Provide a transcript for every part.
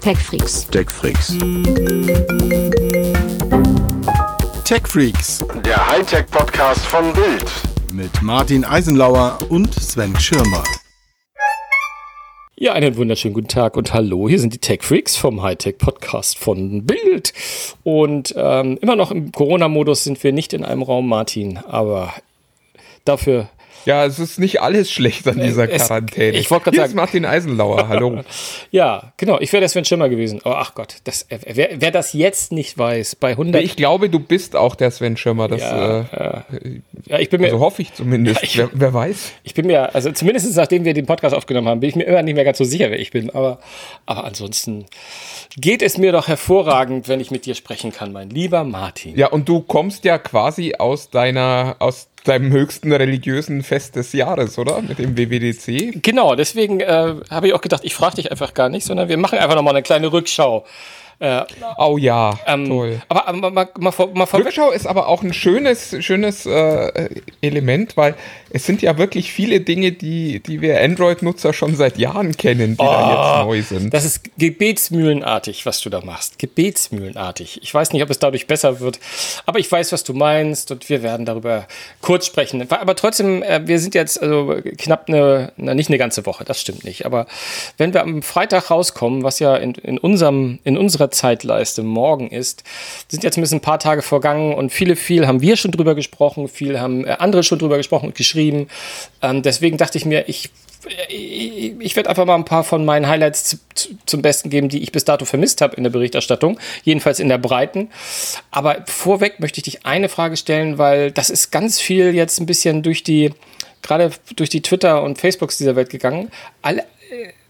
TechFreaks. TechFreaks. TechFreaks. Der Hightech-Podcast von Bild. Mit Martin Eisenlauer und Sven Schirmer. Ja, einen wunderschönen guten Tag und hallo. Hier sind die Tech Freaks vom Hightech Podcast von Bild. Und ähm, immer noch im Corona-Modus sind wir nicht in einem Raum, Martin, aber dafür ja, es ist nicht alles schlecht an dieser es, Quarantäne. Ich wollte gerade sagen. Martin Eisenlauer, hallo. ja, genau. Ich wäre der Sven Schimmer gewesen. Oh, ach Gott, das, wer, wer, das jetzt nicht weiß, bei 100. Ich glaube, du bist auch der Sven Schimmer. Das, ja, äh, ja. ich bin mir. Also hoffe ich zumindest. Ja, ich, wer, wer, weiß. Ich bin mir, also zumindest nachdem wir den Podcast aufgenommen haben, bin ich mir immer nicht mehr ganz so sicher, wer ich bin. Aber, aber ansonsten geht es mir doch hervorragend, wenn ich mit dir sprechen kann, mein lieber Martin. Ja, und du kommst ja quasi aus deiner, aus deinem höchsten religiösen Fest des Jahres, oder? Mit dem WWDC. Genau, deswegen äh, habe ich auch gedacht, ich frage dich einfach gar nicht, sondern wir machen einfach nochmal eine kleine Rückschau äh, oh ja, ähm, toll. Aber, aber mal, mal, mal, mal Rückschau ist aber auch ein schönes, schönes äh, Element, weil es sind ja wirklich viele Dinge, die, die wir Android-Nutzer schon seit Jahren kennen, die oh, da jetzt neu sind. Das ist gebetsmühlenartig, was du da machst. Gebetsmühlenartig. Ich weiß nicht, ob es dadurch besser wird, aber ich weiß, was du meinst und wir werden darüber kurz sprechen. Aber trotzdem, äh, wir sind jetzt also knapp eine, na, nicht eine ganze Woche, das stimmt nicht. Aber wenn wir am Freitag rauskommen, was ja in, in, unserem, in unserer Zeitleiste morgen ist, sind jetzt ein ein paar Tage vergangen und viele, viel haben wir schon drüber gesprochen, viel haben äh, andere schon drüber gesprochen und geschrieben. Ähm, deswegen dachte ich mir, ich ich, ich werde einfach mal ein paar von meinen Highlights zu, zu, zum Besten geben, die ich bis dato vermisst habe in der Berichterstattung, jedenfalls in der Breiten. Aber vorweg möchte ich dich eine Frage stellen, weil das ist ganz viel jetzt ein bisschen durch die, gerade durch die Twitter und Facebooks dieser Welt gegangen. Alle,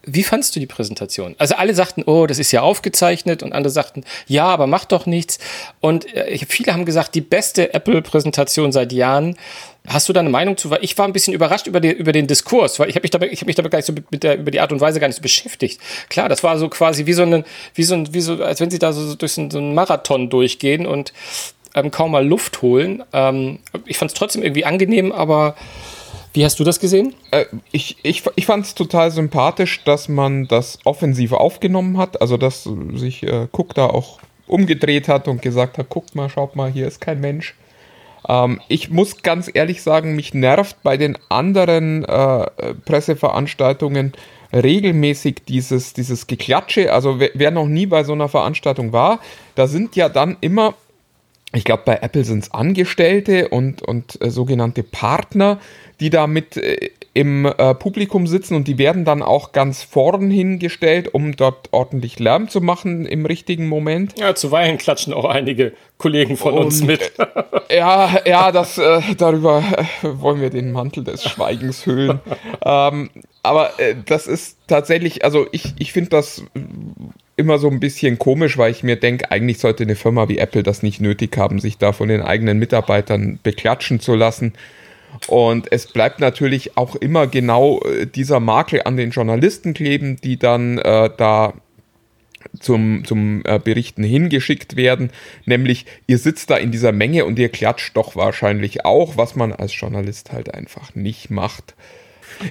wie fandst du die Präsentation? Also alle sagten, oh, das ist ja aufgezeichnet und andere sagten, ja, aber macht doch nichts. Und äh, viele haben gesagt, die beste Apple-Präsentation seit Jahren. Hast du da eine Meinung zu? Weil ich war ein bisschen überrascht über, die, über den Diskurs, weil ich habe mich damit, ich habe mich damit gar nicht so mit der, über die Art und Weise gar nicht so beschäftigt. Klar, das war so quasi wie so ein, wie so ein, wie so, als wenn sie da so durch so einen Marathon durchgehen und ähm, kaum mal Luft holen. Ähm, ich fand es trotzdem irgendwie angenehm, aber wie hast du das gesehen? Äh, ich ich, ich fand es total sympathisch, dass man das offensiv aufgenommen hat. Also, dass sich äh, Cook da auch umgedreht hat und gesagt hat: guckt mal, schaut mal, hier ist kein Mensch. Ähm, ich muss ganz ehrlich sagen, mich nervt bei den anderen äh, Presseveranstaltungen regelmäßig dieses, dieses Geklatsche. Also, wer, wer noch nie bei so einer Veranstaltung war, da sind ja dann immer ich glaube, bei Apple sind es Angestellte und, und äh, sogenannte Partner, die da mit äh, im äh, Publikum sitzen und die werden dann auch ganz vorn hingestellt, um dort ordentlich Lärm zu machen im richtigen Moment. Ja, zuweilen klatschen auch einige Kollegen von und, uns mit. Äh, ja, ja, das äh, darüber äh, wollen wir den Mantel des Schweigens hüllen. ähm, aber das ist tatsächlich, also ich, ich finde das immer so ein bisschen komisch, weil ich mir denke, eigentlich sollte eine Firma wie Apple das nicht nötig haben, sich da von den eigenen Mitarbeitern beklatschen zu lassen. Und es bleibt natürlich auch immer genau äh, dieser Makel an den Journalisten kleben, die dann äh, da zum, zum äh, Berichten hingeschickt werden. Nämlich, ihr sitzt da in dieser Menge und ihr klatscht doch wahrscheinlich auch, was man als Journalist halt einfach nicht macht.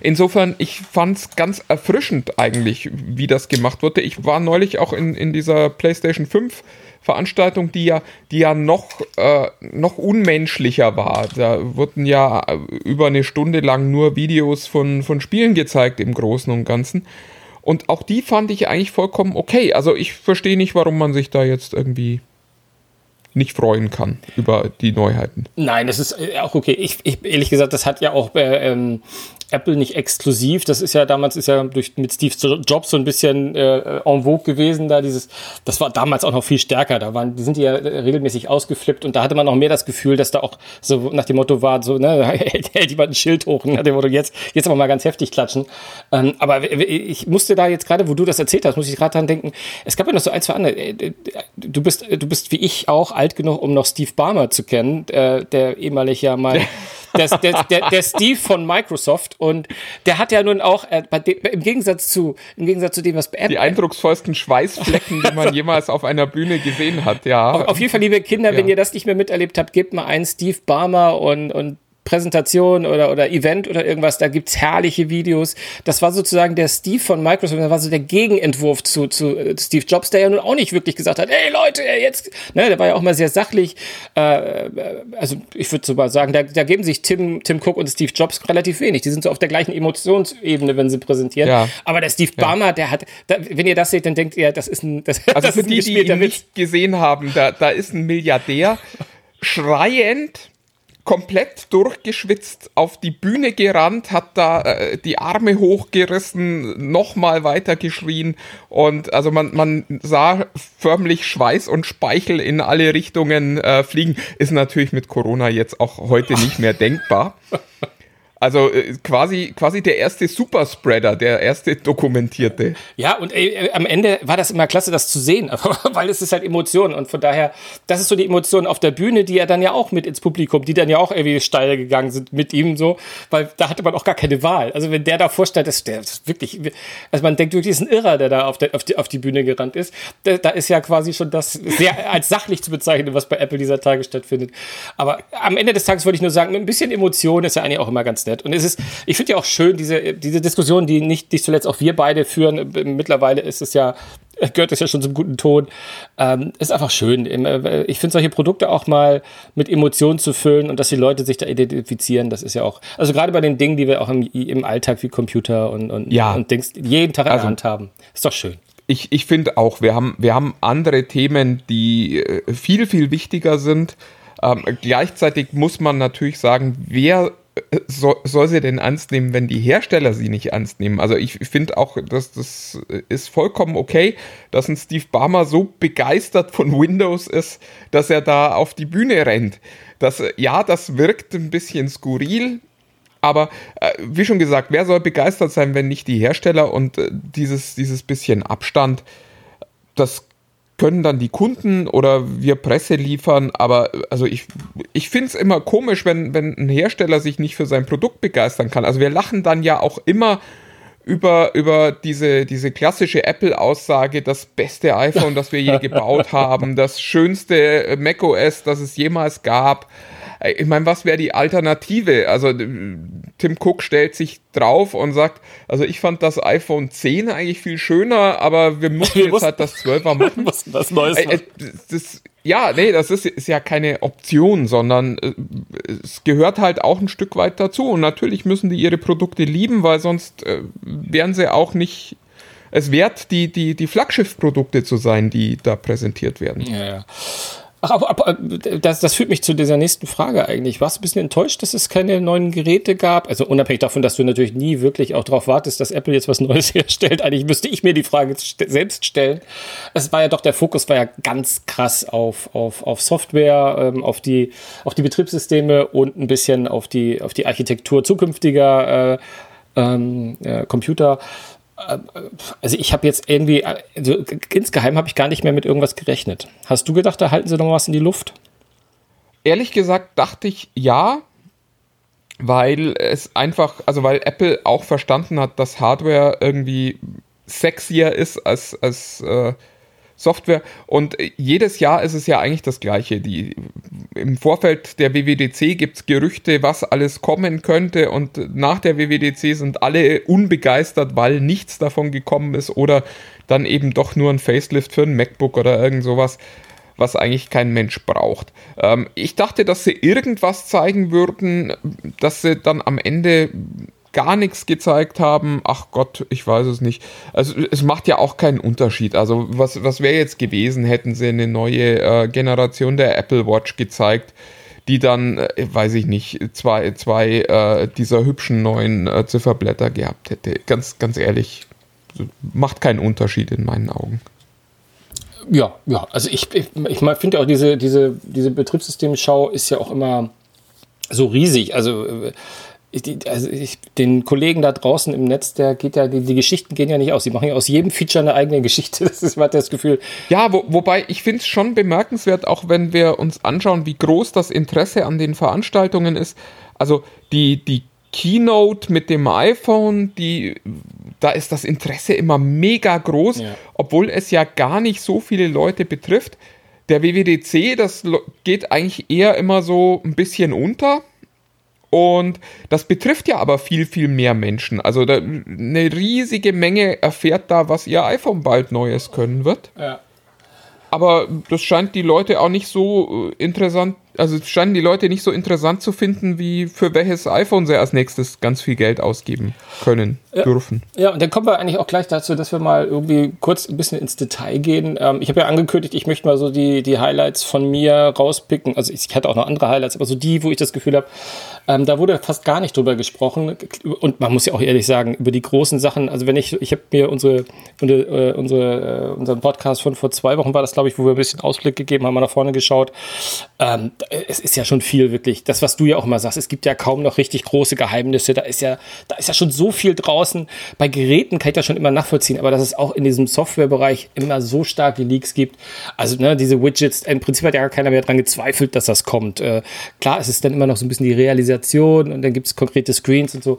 Insofern, ich fand es ganz erfrischend eigentlich, wie das gemacht wurde. Ich war neulich auch in, in dieser PlayStation 5 Veranstaltung, die ja, die ja noch, äh, noch unmenschlicher war. Da wurden ja über eine Stunde lang nur Videos von, von Spielen gezeigt im Großen und Ganzen. Und auch die fand ich eigentlich vollkommen okay. Also ich verstehe nicht, warum man sich da jetzt irgendwie nicht freuen kann über die Neuheiten. Nein, das ist äh, auch okay. Ich, ich ehrlich gesagt, das hat ja auch äh, ähm, Apple nicht exklusiv. Das ist ja damals ist ja durch mit Steve Jobs so ein bisschen äh, en vogue gewesen. Da dieses, das war damals auch noch viel stärker. Da waren, die sind ja regelmäßig ausgeflippt und da hatte man noch mehr das Gefühl, dass da auch so nach dem Motto war, so ne, hält, jemand ein Schild hoch nach dem Motto jetzt jetzt aber mal ganz heftig klatschen. Ähm, aber ich musste da jetzt gerade, wo du das erzählt hast, muss ich gerade dran denken. Es gab ja noch so ein zwei andere. Äh, du bist du bist wie ich auch alt genug, um noch Steve Barmer zu kennen, äh, der ehemalig ja mal der, der, der, der Steve von Microsoft und der hat ja nun auch äh, im Gegensatz zu im Gegensatz zu dem was die eindrucksvollsten Schweißflecken, die man jemals auf einer Bühne gesehen hat, ja. Auf, auf jeden Fall, liebe Kinder, ja. wenn ihr das nicht mehr miterlebt habt, gebt mal einen Steve Barmer und und Präsentation oder, oder Event oder irgendwas, da gibt's herrliche Videos. Das war sozusagen der Steve von Microsoft, das war so der Gegenentwurf zu, zu äh, Steve Jobs, der ja nun auch nicht wirklich gesagt hat, hey Leute, jetzt, ne, der war ja auch mal sehr sachlich. Äh, äh also ich würde so mal sagen, da, da geben sich Tim, Tim Cook und Steve Jobs relativ wenig. Die sind so auf der gleichen Emotionsebene, wenn sie präsentieren. Ja. Aber der Steve Ballmer, der hat, da, wenn ihr das seht, dann denkt ihr, das ist ein, das, also das für die, die ihn nicht gesehen haben, da, da ist ein Milliardär schreiend komplett durchgeschwitzt auf die Bühne gerannt, hat da äh, die Arme hochgerissen, nochmal weiter geschrien und also man, man sah förmlich Schweiß und Speichel in alle Richtungen äh, fliegen. Ist natürlich mit Corona jetzt auch heute nicht mehr denkbar. Also äh, quasi, quasi der erste Superspreader, der erste dokumentierte. Ja, und ey, äh, am Ende war das immer klasse, das zu sehen, weil es ist halt Emotion und von daher, das ist so die Emotion auf der Bühne, die er dann ja auch mit ins Publikum, die dann ja auch irgendwie steil gegangen sind mit ihm so, weil da hatte man auch gar keine Wahl. Also wenn der da vorstellt, dass der ist wirklich, also man denkt wirklich, ist ein Irrer, der da auf, der, auf, die, auf die Bühne gerannt ist. Da, da ist ja quasi schon das sehr als sachlich zu bezeichnen, was bei Apple dieser Tage stattfindet. Aber am Ende des Tages wollte ich nur sagen, ein bisschen Emotion ist ja eigentlich auch immer ganz nett. Und es ist, ich finde ja auch schön, diese, diese Diskussion, die nicht, nicht zuletzt auch wir beide führen. Mittlerweile ist es ja, gehört es ja schon zum guten Ton. Ähm, ist einfach schön. Äh, ich finde solche Produkte auch mal mit Emotionen zu füllen und dass die Leute sich da identifizieren, das ist ja auch, also gerade bei den Dingen, die wir auch im, im Alltag wie Computer und, und, ja. und Dings jeden Tag in also, der Hand haben. Ist doch schön ich, ich finde auch, wir haben, wir haben andere Themen, die äh, viel, viel wichtiger sind. Ähm, gleichzeitig muss man natürlich sagen, wer so, soll sie denn ernst nehmen, wenn die Hersteller sie nicht ernst nehmen? Also ich finde auch, dass das ist vollkommen okay, dass ein Steve Barmer so begeistert von Windows ist, dass er da auf die Bühne rennt. Das, ja, das wirkt ein bisschen skurril, aber äh, wie schon gesagt, wer soll begeistert sein, wenn nicht die Hersteller und äh, dieses, dieses bisschen Abstand, das können dann die Kunden oder wir Presse liefern, aber also ich, ich finde es immer komisch, wenn, wenn ein Hersteller sich nicht für sein Produkt begeistern kann. Also wir lachen dann ja auch immer über, über diese, diese klassische Apple-Aussage, das beste iPhone, das wir je gebaut haben, das schönste macOS, das es jemals gab. Ich meine, was wäre die Alternative? Also Tim Cook stellt sich drauf und sagt, also ich fand das iPhone 10 eigentlich viel schöner, aber wir mussten wir jetzt halt das 12er machen. mussten das Neues äh, äh das, ja, nee, das ist, ist ja keine Option, sondern äh, es gehört halt auch ein Stück weit dazu. Und natürlich müssen die ihre Produkte lieben, weil sonst äh, wären sie auch nicht es wert, die, die, die Flaggschiff-Produkte zu sein, die da präsentiert werden. Ja, ja. Ach, aber, aber das, das führt mich zu dieser nächsten Frage eigentlich. Warst du ein bisschen enttäuscht, dass es keine neuen Geräte gab? Also unabhängig davon, dass du natürlich nie wirklich auch darauf wartest, dass Apple jetzt was Neues herstellt. Eigentlich müsste ich mir die Frage selbst stellen. Es war ja doch, der Fokus war ja ganz krass auf, auf, auf Software, ähm, auf, die, auf die Betriebssysteme und ein bisschen auf die, auf die Architektur zukünftiger äh, ähm, äh, Computer also ich habe jetzt irgendwie, also insgeheim habe ich gar nicht mehr mit irgendwas gerechnet. Hast du gedacht, da halten sie noch was in die Luft? Ehrlich gesagt dachte ich ja, weil es einfach, also weil Apple auch verstanden hat, dass Hardware irgendwie sexier ist als, als äh, Software. Und jedes Jahr ist es ja eigentlich das Gleiche. Die, Im Vorfeld der WWDC gibt es Gerüchte, was alles kommen könnte. Und nach der WWDC sind alle unbegeistert, weil nichts davon gekommen ist. Oder dann eben doch nur ein Facelift für ein MacBook oder irgend sowas was eigentlich kein Mensch braucht. Ähm, ich dachte, dass sie irgendwas zeigen würden, dass sie dann am Ende gar nichts gezeigt haben, ach Gott, ich weiß es nicht. Also es macht ja auch keinen Unterschied. Also was, was wäre jetzt gewesen, hätten sie eine neue äh, Generation der Apple Watch gezeigt, die dann, äh, weiß ich nicht, zwei, zwei äh, dieser hübschen neuen äh, Zifferblätter gehabt hätte. Ganz, ganz ehrlich, macht keinen Unterschied in meinen Augen. Ja, ja, also ich, ich, ich finde auch diese, diese, diese Betriebssystemschau ist ja auch immer so riesig. Also äh, also ich, den Kollegen da draußen im Netz, der geht ja, die, die Geschichten gehen ja nicht aus. Die machen ja aus jedem Feature eine eigene Geschichte. Das ist mal das Gefühl. Ja, wo, wobei ich finde es schon bemerkenswert, auch wenn wir uns anschauen, wie groß das Interesse an den Veranstaltungen ist. Also die, die Keynote mit dem iPhone, die, da ist das Interesse immer mega groß, ja. obwohl es ja gar nicht so viele Leute betrifft. Der WWDC, das geht eigentlich eher immer so ein bisschen unter Und das betrifft ja aber viel, viel mehr Menschen. Also da, eine riesige Menge erfährt da, was ihr iPhone bald Neues können wird. Ja. Aber das scheint die Leute auch nicht so äh, interessant, also scheinen die Leute nicht so interessant zu finden, wie für welches iPhone sie als nächstes ganz viel Geld ausgeben können, Ja. dürfen. Ja, und dann kommen wir eigentlich auch gleich dazu, dass wir mal irgendwie kurz ein bisschen ins Detail gehen. Ähm, ich habe ja angekündigt, ich möchte mal so die, die Highlights von mir rauspicken. Also ich hatte auch noch andere Highlights, aber so die, wo ich das Gefühl habe, ähm, da wurde fast gar nicht drüber gesprochen. Und man muss ja auch ehrlich sagen, über die großen Sachen, also wenn ich, ich habe mir unsere, unsere, äh, unsere, äh, unseren Podcast von vor zwei Wochen war das, glaube ich, wo wir ein bisschen Ausblick gegeben haben, mal nach vorne geschaut. Ähm, es ist ja schon viel wirklich. Das, was du ja auch immer sagst, es gibt ja kaum noch richtig große Geheimnisse. Da ist ja, da ist ja schon so viel draußen. Bei Geräten kann ich das schon immer nachvollziehen, aber dass es auch in diesem Softwarebereich immer so starke Leaks gibt. Also ne, diese Widgets, im Prinzip hat ja gar keiner mehr dran gezweifelt, dass das kommt. Äh, klar, es ist dann immer noch so ein bisschen die Realisation und dann gibt es konkrete Screens und so.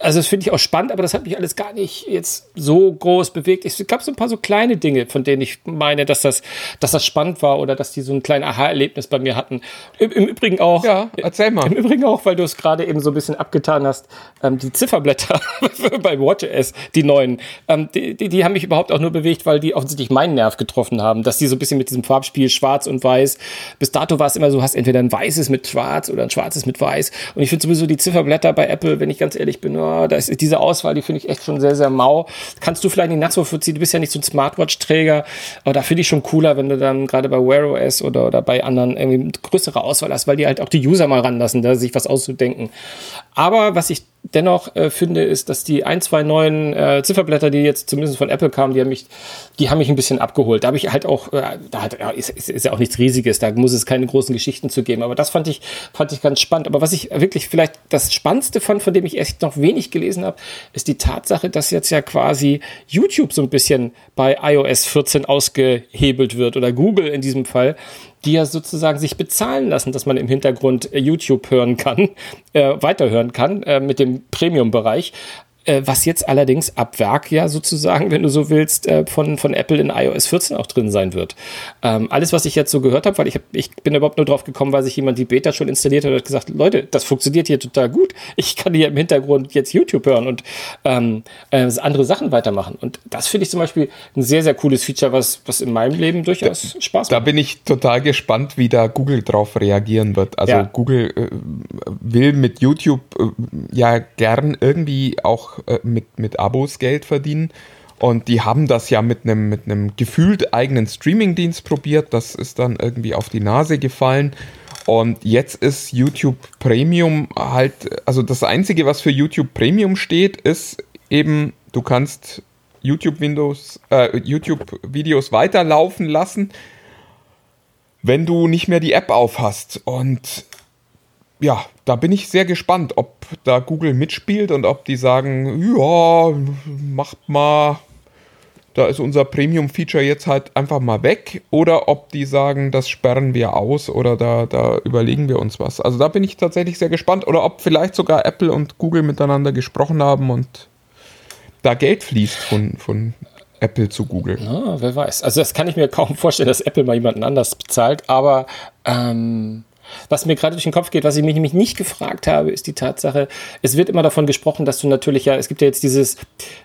Also das finde ich auch spannend, aber das hat mich alles gar nicht jetzt so groß bewegt. Es gab so ein paar so kleine Dinge, von denen ich meine, dass das, dass das spannend war oder dass die so ein kleines Aha-Erlebnis bei mir hatten. Im, Im Übrigen auch. Ja, erzähl mal. Im Übrigen auch, weil du es gerade eben so ein bisschen abgetan hast, ähm, die Zifferblätter bei WatchOS, die neuen, ähm, die, die, die haben mich überhaupt auch nur bewegt, weil die offensichtlich meinen Nerv getroffen haben, dass die so ein bisschen mit diesem Farbspiel schwarz und weiß, bis dato war es immer so, hast entweder ein weißes mit schwarz oder ein schwarzes mit weiß. Und ich finde sowieso die Zifferblätter bei Apple, wenn ich ganz ehrlich bin, oh, da ist diese Auswahl, die finde ich echt schon sehr, sehr mau. Kannst du vielleicht nicht nachvollziehen, du bist ja nicht so ein Smartwatch-Träger, aber da finde ich schon cooler, wenn du dann gerade bei Wear OS oder, oder bei anderen irgendwie eine größere Auswahl hast, weil die halt auch die User mal ranlassen, da sich was auszudenken. Aber was ich dennoch äh, finde, ist, dass die ein, zwei neuen äh, Zifferblätter, die jetzt zumindest von Apple kamen, die haben mich, die haben mich ein bisschen abgeholt. Da habe ich halt auch, äh, da hat, ja, ist, ist, ist ja auch nichts Riesiges, da muss es keine großen Geschichten zu geben. Aber das fand ich, fand ich ganz spannend. Aber was ich wirklich vielleicht das Spannendste fand, von dem ich echt noch wenig gelesen habe, ist die Tatsache, dass jetzt ja quasi YouTube so ein bisschen bei iOS 14 ausgehebelt wird oder Google in diesem Fall die ja sozusagen sich bezahlen lassen, dass man im Hintergrund äh, YouTube hören kann, äh, weiterhören kann äh, mit dem Premium-Bereich. Äh, was jetzt allerdings ab Werk ja sozusagen, wenn du so willst, äh, von, von Apple in iOS 14 auch drin sein wird. Ähm, alles, was ich jetzt so gehört habe, weil ich, hab, ich bin überhaupt nur drauf gekommen, weil sich jemand die Beta schon installiert hat und hat gesagt, Leute, das funktioniert hier total gut. Ich kann hier im Hintergrund jetzt YouTube hören und ähm, äh, andere Sachen weitermachen. Und das finde ich zum Beispiel ein sehr, sehr cooles Feature, was, was in meinem Leben durchaus Spaß Da macht. bin ich total gespannt, wie da Google drauf reagieren wird. Also Ja. Google äh, will mit YouTube äh, ja gern irgendwie auch äh, mit, mit Abos Geld verdienen. Und die haben das ja mit einem mit gefühlt eigenen Streamingdienst probiert. Das ist dann irgendwie auf die Nase gefallen. Und jetzt ist YouTube Premium halt, also das Einzige, was für YouTube Premium steht, ist eben, du kannst YouTube Windows, äh, YouTube Videos weiterlaufen lassen wenn du nicht mehr die App auf hast. Und ja, da bin ich sehr gespannt, ob da Google mitspielt und ob die sagen, ja, macht mal, da ist unser Premium-Feature jetzt halt einfach mal weg. Oder ob die sagen, das sperren wir aus oder da, da überlegen wir uns was. Also da bin ich tatsächlich sehr gespannt. Oder ob vielleicht sogar Apple und Google miteinander gesprochen haben und da Geld fließt von, von Apple zu Google. Ah, wer weiß. Also das kann ich mir kaum vorstellen, dass Apple mal jemanden anders bezahlt. Aber ähm, was mir gerade durch den Kopf geht, was ich mich nämlich nicht gefragt habe, ist die Tatsache, es wird immer davon gesprochen, dass du natürlich ja, es gibt ja jetzt dieses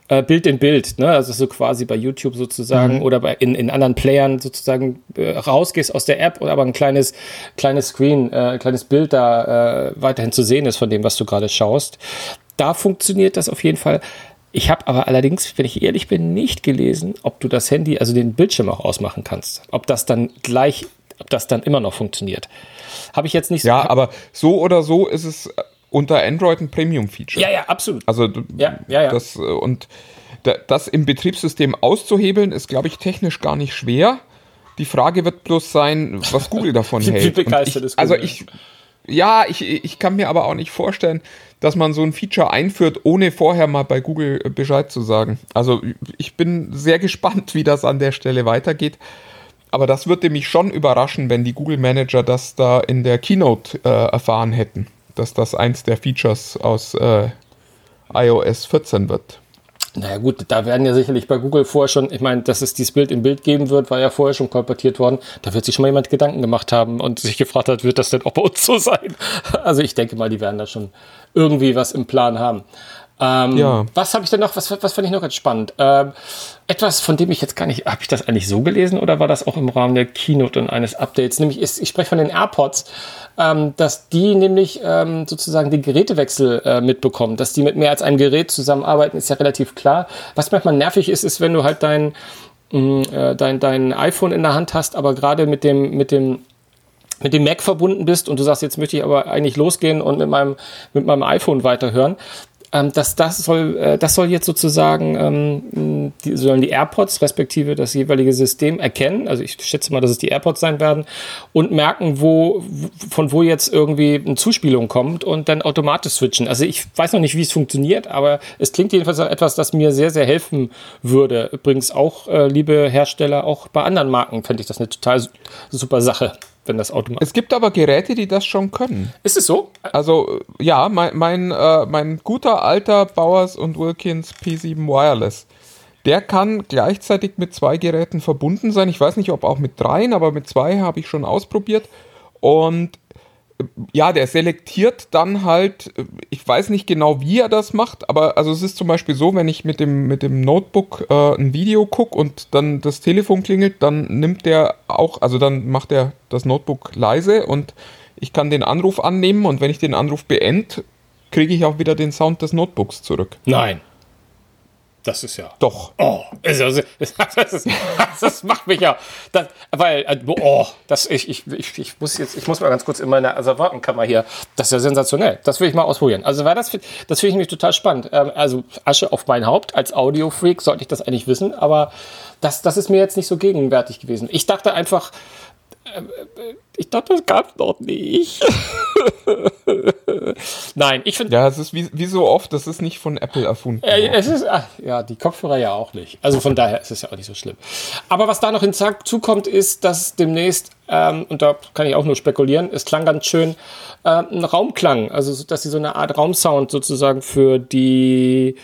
äh, Bild in Bild, ne? also so quasi bei YouTube sozusagen oder bei, in, in anderen Playern sozusagen äh, rausgehst aus der App oder aber ein kleines, kleines Screen, äh, kleines Bild da äh, weiterhin zu sehen ist von dem, was du gerade schaust. Da funktioniert das auf jeden Fall. Ich habe aber allerdings, wenn ich ehrlich bin, nicht gelesen, ob du das Handy, also den Bildschirm auch ausmachen kannst. Ob das dann gleich, ob das dann immer noch funktioniert. Habe ich jetzt nicht so. Ja, aber so oder so ist es äh, unter Android ein Premium-Feature. ja, ja, absolut. Also Ja, ja, ja. das äh, und da- das im Betriebssystem auszuhebeln, ist, glaube ich, technisch gar nicht schwer. Die Frage wird bloß sein, was Google davon Wie- wie hält. Und begeistert ist also Google? ich, ja, ich, ich kann mir aber auch nicht vorstellen, dass man so ein Feature einführt, ohne vorher mal bei Google äh, Bescheid zu sagen. Also ich bin sehr gespannt, wie das an der Stelle weitergeht. Aber das würde mich schon überraschen, wenn die Google Manager das da in der Keynote äh, erfahren hätten, dass das eins der Features aus äh, iOS 14 wird. Naja gut, da werden ja sicherlich bei Google vorher schon, ich meine, dass es dieses Bild im Bild geben wird, war ja vorher schon kolportiert worden. Da wird sich schon mal jemand Gedanken gemacht haben und sich gefragt hat, wird das denn auch bei uns so sein? Also ich denke mal, die werden da schon irgendwie was im Plan haben. Ähm, Ja. Was habe ich denn noch, was, was fand ich noch ganz spannend? Ähm, etwas, von dem ich jetzt gar nicht, habe ich das eigentlich so gelesen oder war das auch im Rahmen der Keynote und eines Updates? Nämlich, ist, ich spreche von den AirPods, ähm, dass die nämlich ähm, sozusagen den Gerätewechsel äh, mitbekommen, dass die mit mehr als einem Gerät zusammenarbeiten, ist ja relativ klar. Was manchmal nervig ist, ist, wenn du halt dein, mh, äh, dein, dein iPhone in der Hand hast, aber gerade mit dem, mit dem mit dem Mac verbunden bist und du sagst, jetzt möchte ich aber eigentlich losgehen und mit meinem, mit meinem iPhone weiterhören. Ähm, das, das, soll, äh, das soll jetzt sozusagen, ähm, die, sollen die AirPods respektive das jeweilige System erkennen. Also ich schätze mal, dass es die AirPods sein werden und merken, wo, von wo jetzt irgendwie eine Zuspielung kommt und dann automatisch switchen. Also ich weiß noch nicht, wie es funktioniert, aber es klingt jedenfalls etwas, das mir sehr, sehr helfen würde. Übrigens auch, äh, liebe Hersteller, auch bei anderen Marken fände ich das eine total su- super Sache, wenn das automatisch. Es gibt aber Geräte, die das schon können. Ist es so? Also ja, mein, mein, äh, mein guter alter Bowers und Wilkins P7 Wireless, der kann gleichzeitig mit zwei Geräten verbunden sein. Ich weiß nicht, ob auch mit dreien, aber mit zwei habe ich schon ausprobiert. Und ja, der selektiert dann halt, äh, ich weiß nicht genau, wie er das macht, aber also es ist zum Beispiel so, wenn ich mit dem, mit dem Notebook äh, ein Video gucke und dann das Telefon klingelt, dann nimmt der auch, also dann macht er das Notebook leise und ich kann den Anruf annehmen und wenn ich den Anruf beende, kriege ich auch wieder den Sound des Notebooks zurück. Nein. Das ist ja. Doch. Oh, ist also, das, ist, das macht mich ja. Das, weil, äh, oh, das, ich, ich, ich, ich muss jetzt, ich muss mal ganz kurz in meine Asservatenkammer hier. Das ist ja sensationell. Das will ich mal ausprobieren. Also, weil das, das finde ich nämlich total spannend. Ähm, also, Asche auf mein Haupt. Als Audio-Freak sollte ich das eigentlich wissen, aber das, das ist mir jetzt nicht so gegenwärtig gewesen. Ich dachte einfach, ich dachte, das gab es noch nicht. Nein, ich finde. Ja, es ist wie, wie so oft, das ist nicht von Apple erfunden. Äh, es ist, ach, ja, die Kopfhörer ja auch nicht. Also von daher ist es ja auch nicht so schlimm. Aber was da noch hinzukommt, ist, dass demnächst, ähm, und da kann ich auch nur spekulieren, es klang ganz schön, äh, ein Raumklang. Also, so, dass sie so eine Art Raumsound sozusagen für die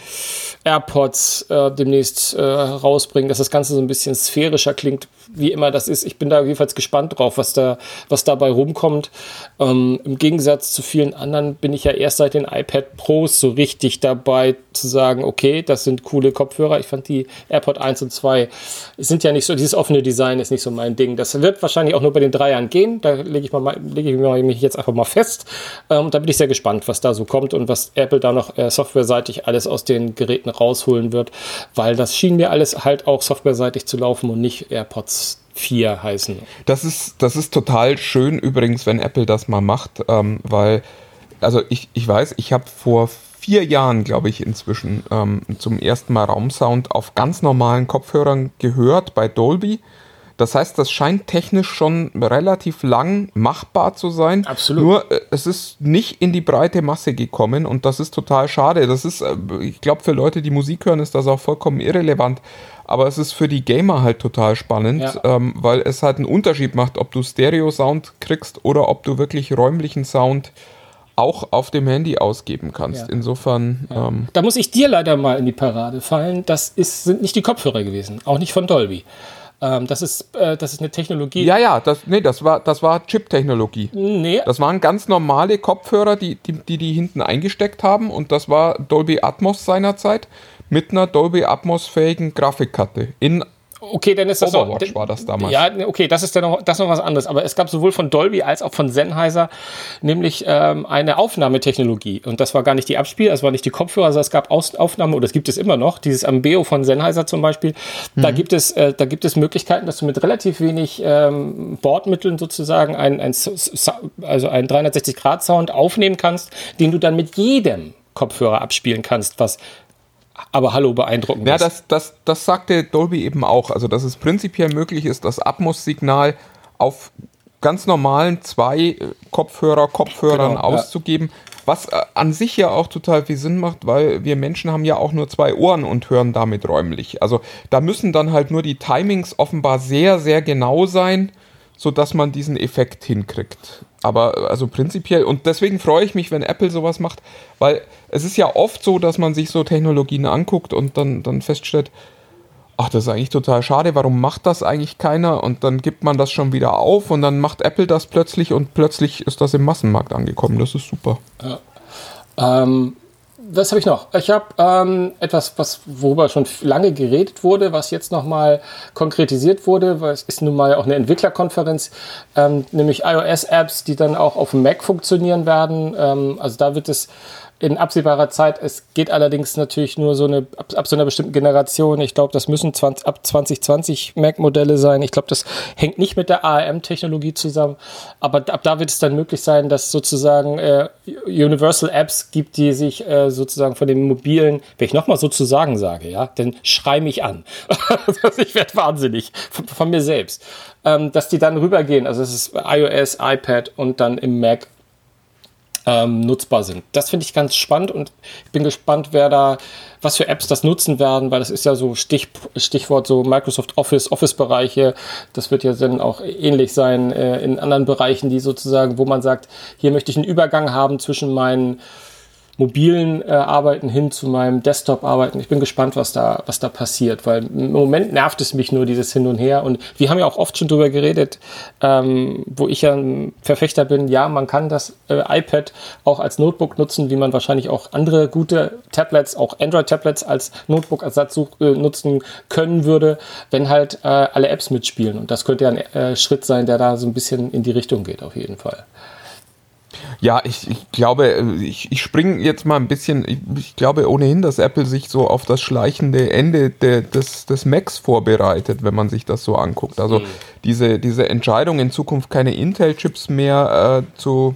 AirPods äh, demnächst äh, rausbringen, dass das Ganze so ein bisschen sphärischer klingt, wie immer das ist. Ich bin da jedenfalls gespannt drauf, was da, was dabei rumkommt. Ähm, Im Gegensatz zu vielen anderen bin ich ja erst seit den iPad Pros so richtig dabei zu sagen, okay, das sind coole Kopfhörer. Ich fand die AirPod 1 und 2 sind ja nicht so, dieses offene Design ist nicht so mein Ding. Das wird wahrscheinlich auch nur bei den Dreiern gehen. Da lege ich, mal, lege ich mich jetzt einfach mal fest. Ähm, da bin ich sehr gespannt, was da so kommt und was Apple da noch äh, softwareseitig alles aus den Geräten rausholen wird, weil das schien mir alles halt auch softwareseitig zu laufen und nicht AirPods 4 heißen. Das ist, das ist total schön übrigens, wenn Apple das mal macht, ähm, weil, also ich, ich weiß, ich habe vor vier Jahren, glaube ich, inzwischen ähm, zum ersten Mal Raumsound auf ganz normalen Kopfhörern gehört bei Dolby. Das heißt, das scheint technisch schon relativ lang machbar zu sein. Absolut. Nur äh, es ist nicht in die breite Masse gekommen und das ist total schade. Das ist, äh, ich glaube, für Leute, die Musik hören, ist das auch vollkommen irrelevant. Aber es ist für die Gamer halt total spannend, Ja. ähm, weil es halt einen Unterschied macht, ob du Stereo-Sound kriegst oder ob du wirklich räumlichen Sound auch auf dem Handy ausgeben kannst. Ja. Insofern, ähm, Da muss ich dir leider mal in die Parade fallen. Das ist, sind nicht die Kopfhörer gewesen, auch nicht von Dolby. Ähm, das, ist, äh, das ist eine Technologie. ja, ja, das, nee, das war, das war Chip-Technologie. Nee, Das waren ganz normale Kopfhörer, die, die, die die hinten eingesteckt haben und das war Dolby Atmos seinerzeit mit einer Dolby Atmos-fähigen Grafikkarte in okay, dann ist das Overwatch noch, war das damals. Ja, ne, okay, das ist ja noch, das noch was anderes. Aber es gab sowohl von Dolby als auch von Sennheiser nämlich ähm, eine Aufnahmetechnologie. Und das war gar nicht die Abspiel, das war nicht die Kopfhörer, sondern es gab Aus Aufnahme, oder es gibt es immer noch, dieses Ambeo von Sennheiser zum Beispiel. Da, Mhm. gibt es, äh, da gibt es Möglichkeiten, dass du mit relativ wenig ähm, Bordmitteln sozusagen ein, ein, S- S- also einen 360-Grad-Sound aufnehmen kannst, den du dann mit jedem Kopfhörer abspielen kannst, was aber hallo beeindruckend Ja, das, das, das sagte Dolby eben auch. Also, dass es prinzipiell möglich ist, das Atmos-Signal auf ganz normalen zwei äh, Kopfhörer, Kopfhörern Genau, ja. auszugeben. Was äh, an sich ja auch total viel Sinn macht, weil wir Menschen haben ja auch nur zwei Ohren und hören damit räumlich. Also da müssen dann halt nur die Timings offenbar sehr, sehr genau sein, sodass man diesen Effekt hinkriegt. Aber also prinzipiell, und deswegen freue ich mich, wenn Apple sowas macht, weil es ist ja oft so, dass man sich so Technologien anguckt und dann, dann feststellt, ach, das ist eigentlich total schade, warum macht das eigentlich keiner? Und dann gibt man das schon wieder auf und dann macht Apple das plötzlich und plötzlich ist das im Massenmarkt angekommen. Das ist super. Ja. Ähm, was habe ich noch? Ich habe ähm, etwas, was, worüber schon lange geredet wurde, was jetzt nochmal konkretisiert wurde, weil es ist nun mal auch eine Entwicklerkonferenz, ähm, nämlich iOS-Apps, die dann auch auf dem Mac funktionieren werden. Ähm, also da wird es in absehbarer Zeit. Es geht allerdings natürlich nur so eine, ab, ab so einer bestimmten Generation. Ich glaube, das müssen 20, ab 2020 Mac-Modelle sein. Ich glaube, das hängt nicht mit der ARM-Technologie zusammen. Aber ab da wird es dann möglich sein, dass sozusagen äh, Universal Apps gibt, die sich äh, sozusagen von den mobilen, wenn ich nochmal sozusagen sage, ja, dann schrei mich an. ich werde wahnsinnig von, von, mir selbst. Ähm, dass die dann rübergehen. Also es ist iOS, iPad und dann im Mac ähm, nutzbar sind. Das finde ich ganz spannend und ich bin gespannt, wer da, was für Apps das nutzen werden, weil das ist ja so Stich, Stichwort so Microsoft Office, Office-Bereiche. Das wird ja dann auch ähnlich sein äh, in anderen Bereichen, die sozusagen, wo man sagt, hier möchte ich einen Übergang haben zwischen meinen mobilen äh, Arbeiten hin zu meinem Desktop-Arbeiten. Ich bin gespannt, was da, was da passiert, weil im Moment nervt es mich nur, dieses Hin und Her. Und wir haben ja auch oft schon drüber geredet, ähm, wo ich ja ein Verfechter bin, ja, man kann das äh, iPad auch als Notebook nutzen, wie man wahrscheinlich auch andere gute Tablets, auch Android-Tablets als Notebook-Ersatz äh, nutzen können würde, wenn halt äh, alle Apps mitspielen. Und das könnte ja ein äh, Schritt sein, der da so ein bisschen in die Richtung geht, auf jeden Fall. Ja, ich, ich glaube, ich, ich springe jetzt mal ein bisschen. Ich, ich, glaube ohnehin, dass Apple sich so auf das schleichende Ende de, des, des Macs vorbereitet, wenn man sich das so anguckt. Also mhm. diese, diese Entscheidung, in Zukunft keine Intel-Chips mehr äh, zu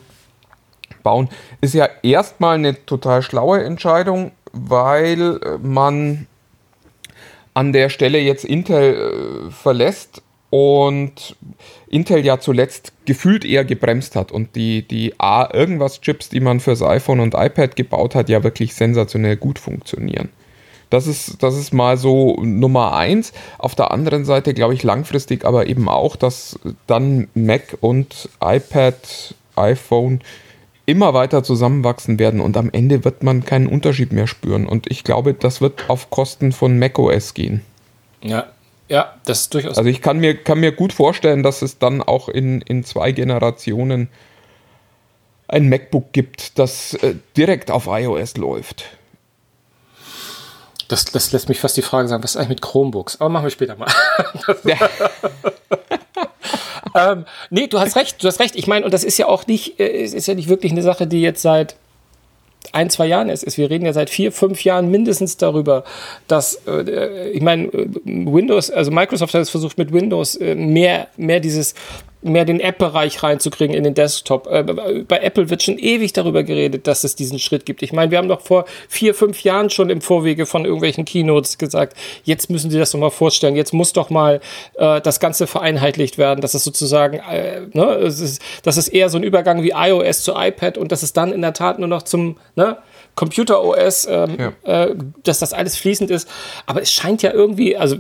bauen, ist ja erstmal eine total schlaue Entscheidung, weil man an der Stelle jetzt Intel äh, verlässt und Intel ja zuletzt gefühlt eher gebremst hat und die, die A irgendwas Chips, die man fürs iPhone und iPad gebaut hat, ja wirklich sensationell gut funktionieren. Das ist, das ist mal so Nummer eins. Auf der anderen Seite glaube ich langfristig aber eben auch, dass dann Mac und iPad, iPhone immer weiter zusammenwachsen werden und am Ende wird man keinen Unterschied mehr spüren. Und ich glaube, das wird auf Kosten von macOS gehen. Ja, ja, das ist durchaus. Also ich kann mir, kann mir gut vorstellen, dass es dann auch in, in zwei Generationen ein MacBook gibt, das äh, direkt auf iOS läuft. Das, das lässt mich fast die Frage sagen, was ist eigentlich mit Chromebooks? Aber machen wir später mal. ähm, nee, du hast recht, du hast recht. Ich meine, und das ist ja auch nicht, äh, ist ja nicht wirklich eine Sache, die jetzt seit ein, zwei Jahren ist. Wir reden ja seit vier, fünf Jahren mindestens darüber, dass, äh, ich meine, Windows, also Microsoft hat es versucht mit Windows äh, mehr, mehr dieses mehr den App-Bereich reinzukriegen in den Desktop. Äh, bei Apple wird schon ewig darüber geredet, dass es diesen Schritt gibt. Ich meine, wir haben doch vor vier, fünf Jahren schon im Vorwege von irgendwelchen Keynotes gesagt, jetzt müssen Sie das doch mal vorstellen, jetzt muss doch mal äh, das Ganze vereinheitlicht werden, dass es sozusagen, äh, ne, es ist, das ist eher so ein Übergang wie iOS zu iPad und dass es dann in der Tat nur noch zum, ne, Computer OS, ähm, ja. äh, dass das alles fließend ist. Aber es scheint ja irgendwie, also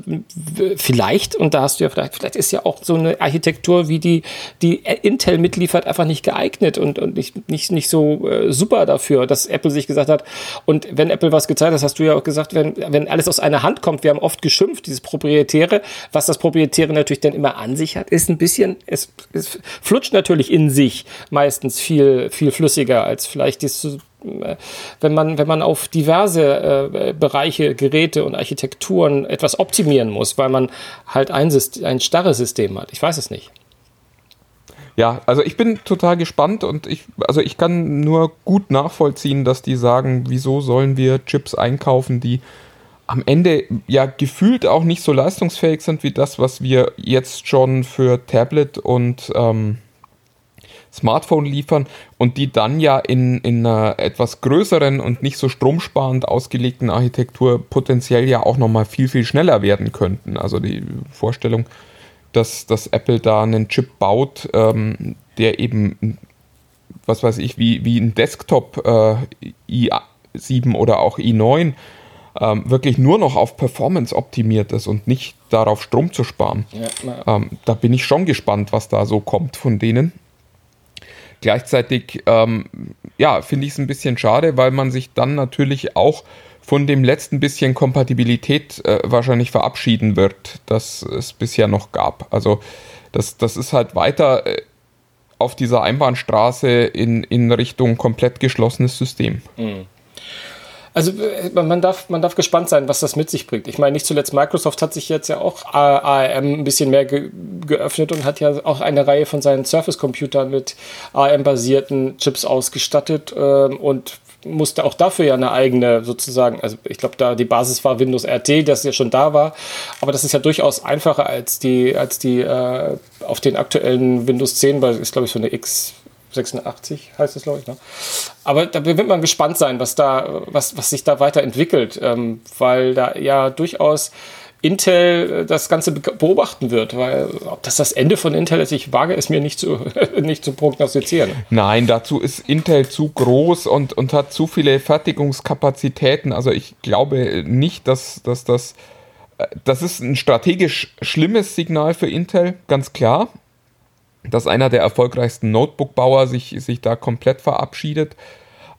vielleicht, und da hast du ja vielleicht, vielleicht ist ja auch so eine Architektur, wie die, die Intel mitliefert, einfach nicht geeignet und, und nicht, nicht, nicht so äh, super dafür, dass Apple sich gesagt hat. Und wenn Apple was gezeigt hat, hast du ja auch gesagt, wenn, wenn alles aus einer Hand kommt, wir haben oft geschimpft, dieses Proprietäre, was das Proprietäre natürlich dann immer an sich hat, ist ein bisschen, es, es flutscht natürlich in sich meistens viel, viel flüssiger als vielleicht das wenn man, wenn man auf diverse äh, Bereiche, Geräte und Architekturen etwas optimieren muss, weil man halt ein, System, ein starres System hat. Ich weiß es nicht. Ja, also ich bin total gespannt und ich, also ich kann nur gut nachvollziehen, dass die sagen, wieso sollen wir Chips einkaufen, die am Ende ja gefühlt auch nicht so leistungsfähig sind wie das, was wir jetzt schon für Tablet und ähm, Smartphone liefern und die dann ja in, in einer etwas größeren und nicht so stromsparend ausgelegten Architektur potenziell ja auch nochmal viel, viel schneller werden könnten. Also die Vorstellung, dass, dass Apple da einen Chip baut, ähm, der eben, was weiß ich, wie, wie ein Desktop äh, i7 oder auch i9 ähm, wirklich nur noch auf Performance optimiert ist und nicht darauf Strom zu sparen. Ja, ähm, da bin ich schon gespannt, was da so kommt von denen. Gleichzeitig, ähm, ja, finde ich es ein bisschen schade, weil man sich dann natürlich auch von dem letzten bisschen Kompatibilität äh, wahrscheinlich verabschieden wird, das es bisher noch gab. Also das, das ist halt weiter äh, auf dieser Einbahnstraße in, in Richtung komplett geschlossenes System. Mhm. Also äh, man darf, man darf gespannt sein, was das mit sich bringt. Ich meine, nicht zuletzt Microsoft hat sich jetzt ja auch ARM ein bisschen mehr ge geöffnet und hat ja auch eine Reihe von seinen Surface-Computern mit ARM-basierten Chips ausgestattet ähm, und musste auch dafür ja eine eigene sozusagen, also ich glaube, da die Basis war Windows RT, das ja schon da war, aber das ist ja durchaus einfacher als die, als die äh, auf den aktuellen Windows 10, weil ist glaube ich so eine X 86 heißt es, glaube ich. Ne? Aber da wird man gespannt sein, was da, was, was sich da weiterentwickelt, ähm, weil da ja durchaus Intel äh, das Ganze beobachten wird, weil ob das das Ende von Intel ist, ich wage es mir nicht zu, nicht zu prognostizieren. Nein, dazu ist Intel zu groß und, und hat zu viele Fertigungskapazitäten. Also ich glaube nicht, dass, dass das, äh, das ist ein strategisch schlimmes Signal für Intel, ganz klar dass einer der erfolgreichsten Notebook-Bauer sich, sich da komplett verabschiedet.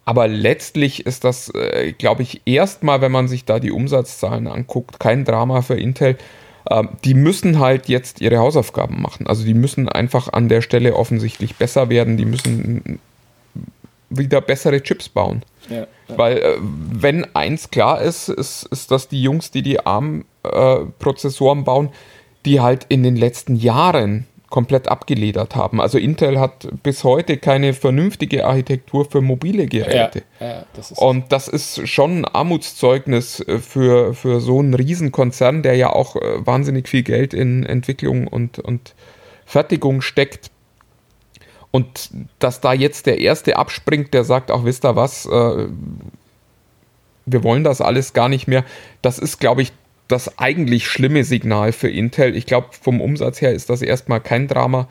Aber letztlich ist das, äh, glaube ich, erstmal, wenn man sich da die Umsatzzahlen anguckt, kein Drama für Intel. Äh, die müssen halt jetzt ihre Hausaufgaben machen. Also die müssen einfach an der Stelle offensichtlich besser werden. Die müssen wieder bessere Chips bauen. Ja, ja. Weil äh, wenn eins klar ist, ist, ist, dass die Jungs, die die ARM-Prozessoren bauen, die halt in den letzten Jahren komplett abgeledert haben. Also Intel hat bis heute keine vernünftige Architektur für mobile Geräte. Ja, ja, das und das ist schon ein Armutszeugnis äh, für, für so einen Riesenkonzern, der ja auch äh, wahnsinnig viel Geld in Entwicklung und, und Fertigung steckt. Und dass da jetzt der Erste abspringt, der sagt, auch wisst ihr was, äh, wir wollen das alles gar nicht mehr, das ist, glaube ich, das eigentlich schlimme Signal für Intel. Ich glaube, vom Umsatz her ist das erstmal kein Drama,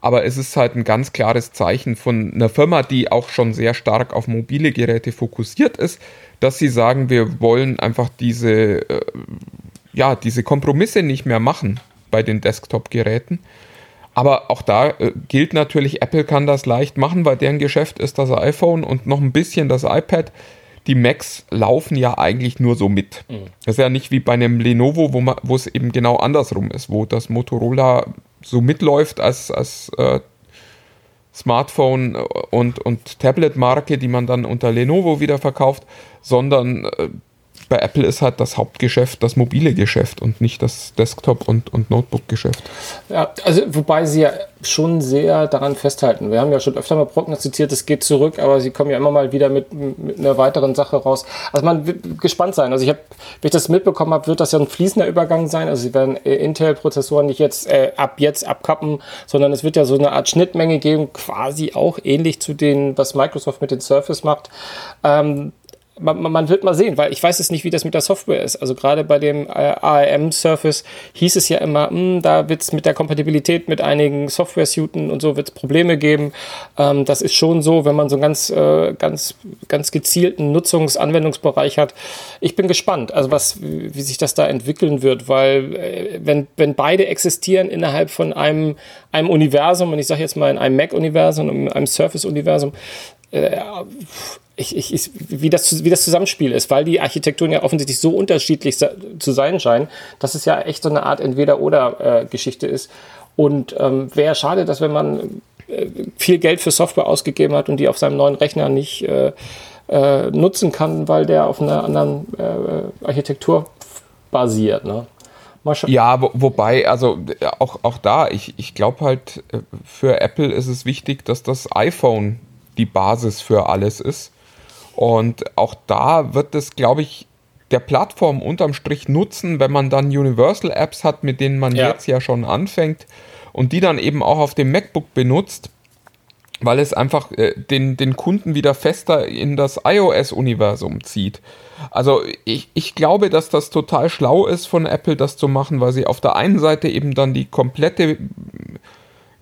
aber es ist halt ein ganz klares Zeichen von einer Firma, die auch schon sehr stark auf mobile Geräte fokussiert ist, dass sie sagen, wir wollen einfach diese, äh, ja, diese Kompromisse nicht mehr machen bei den Desktop-Geräten. Aber auch da äh, gilt natürlich, Apple kann das leicht machen, weil deren Geschäft ist das iPhone und noch ein bisschen das iPad die Macs laufen ja eigentlich nur so mit. Mhm. Das ist ja nicht wie bei einem Lenovo, wo, es eben genau andersrum ist, wo das Motorola so mitläuft als, als äh, Smartphone und, und Tablet-Marke, die man dann unter Lenovo wieder verkauft, sondern äh, bei Apple ist halt das Hauptgeschäft das mobile Geschäft und nicht das Desktop- und, und Notebook-Geschäft. Ja, also wobei sie ja schon sehr daran festhalten. Wir haben ja schon öfter mal prognostiziert, es geht zurück, aber sie kommen ja immer mal wieder mit, mit einer weiteren Sache raus. Also man wird gespannt sein. Also ich habe, wenn ich das mitbekommen habe, wird das ja ein fließender Übergang sein. Also sie werden äh, Intel-Prozessoren nicht jetzt äh, ab jetzt abkappen, sondern es wird ja so eine Art Schnittmenge geben, quasi auch ähnlich zu den, was Microsoft mit den Surface macht. Ähm, man, man, wird mal sehen, weil ich weiß es nicht, wie das mit der Software ist. Also gerade bei dem äh, ARM Surface hieß es ja immer, mh, hm, da wird es mit der Kompatibilität mit einigen Software-Suiten und so wird es Probleme geben. Ähm, das ist schon so, wenn man so einen ganz, äh, ganz, ganz gezielten Nutzungsanwendungsbereich hat. Ich bin gespannt, also was, wie, sich das da entwickeln wird, weil äh, wenn, wenn beide existieren innerhalb von einem, einem Universum, und ich sage jetzt mal in einem Mac-Universum in einem Surface-Universum, äh, ich, ich, ich, wie, das, wie das Zusammenspiel ist, weil die Architekturen ja offensichtlich so unterschiedlich zu sein scheinen, dass es ja echt so eine Art Entweder-Oder-Geschichte ist. Und ähm, wäre schade, dass wenn man äh, viel Geld für Software ausgegeben hat und die auf seinem neuen Rechner nicht äh, äh, nutzen kann, weil der auf einer anderen äh, Architektur basiert. Ne? Ja, wo, wobei, also auch, auch da, ich, ich glaube halt, äh, für Apple ist es wichtig, dass das iPhone die Basis für alles ist. Und auch da wird es, glaube ich, der Plattform unterm Strich nutzen, wenn man dann Universal Apps hat, mit denen man ja. jetzt ja schon anfängt und die dann eben auch auf dem MacBook benutzt, weil es einfach äh, den, den Kunden wieder fester in das iOS-Universum zieht. Also ich, ich glaube, dass das total schlau ist von Apple, das zu machen, weil sie auf der einen Seite eben dann die komplette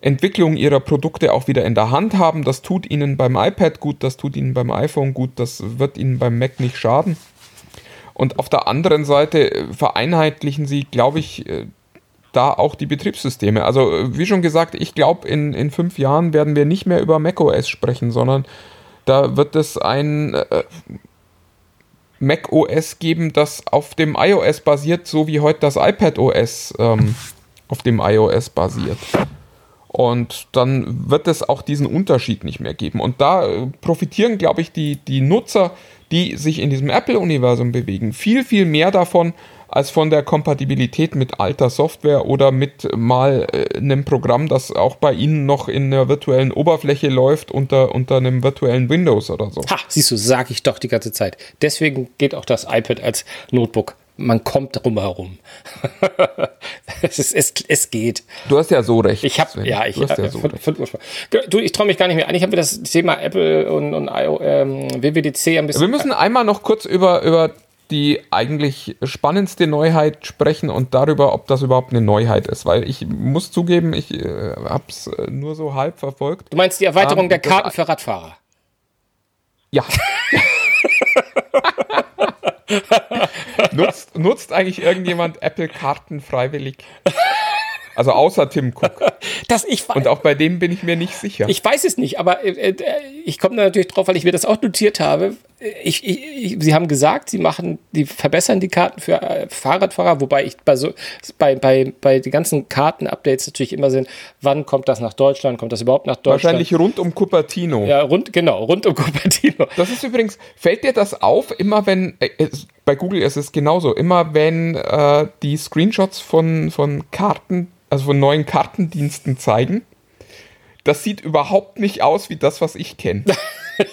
Entwicklung ihrer Produkte auch wieder in der Hand haben. Das tut ihnen beim iPad gut, das tut ihnen beim iPhone gut, das wird ihnen beim Mac nicht schaden. Und auf der anderen Seite äh, vereinheitlichen sie, glaube ich, äh, da auch die Betriebssysteme. Also, äh, wie schon gesagt, ich glaube, in, in fünf Jahren werden wir nicht mehr über macOS sprechen, sondern da wird es ein äh, macOS geben, das auf dem iOS basiert, so wie heute das iPadOS ähm, auf dem iOS basiert. Und dann wird es auch diesen Unterschied nicht mehr geben. Und da äh, profitieren, glaube ich, die, die Nutzer, die sich in diesem Apple-Universum bewegen, viel, viel mehr davon, als von der Kompatibilität mit alter Software oder mit mal äh, einem Programm, das auch bei Ihnen noch in einer virtuellen Oberfläche läuft unter, unter einem virtuellen Windows oder so. Ha, siehst du, sag ich doch die ganze Zeit. Deswegen geht auch das iPad als Notebook. Man kommt drum herum. es, ist, es, es geht. Du hast ja so recht. Ich habe ja, ich du, hast ja so von, von, du, ich traue mich gar nicht mehr. Eigentlich haben wir das Thema Apple und, und ähm, WWDC ein bisschen. Wir müssen einmal noch kurz über, über die eigentlich spannendste Neuheit sprechen und darüber, ob das überhaupt eine Neuheit ist. Weil ich muss zugeben, ich äh, habe es äh, nur so halb verfolgt. Du meinst die Erweiterung ähm, der Karten für Radfahrer? Ja. nutzt, nutzt eigentlich irgendjemand Apple-Karten freiwillig? Also außer Tim Cook. Das ich Und auch bei dem bin ich mir nicht sicher. Ich weiß es nicht, aber äh, äh ich komme da natürlich drauf, weil ich mir das auch notiert habe. Ich, ich, ich, sie haben gesagt, sie machen, die verbessern die Karten für äh, Fahrradfahrer, wobei ich bei so bei, bei, bei den ganzen Karten-Updates natürlich immer sind, wann kommt das nach Deutschland, kommt das überhaupt nach Deutschland? Wahrscheinlich rund um Cupertino. Ja, rund, genau, rund um Cupertino. Das ist übrigens, fällt dir das auf, immer wenn, äh, bei Google ist es genauso, immer wenn äh, die Screenshots von, von Karten also von neuen Kartendiensten zeigen. Das sieht überhaupt nicht aus wie das, was ich kenne.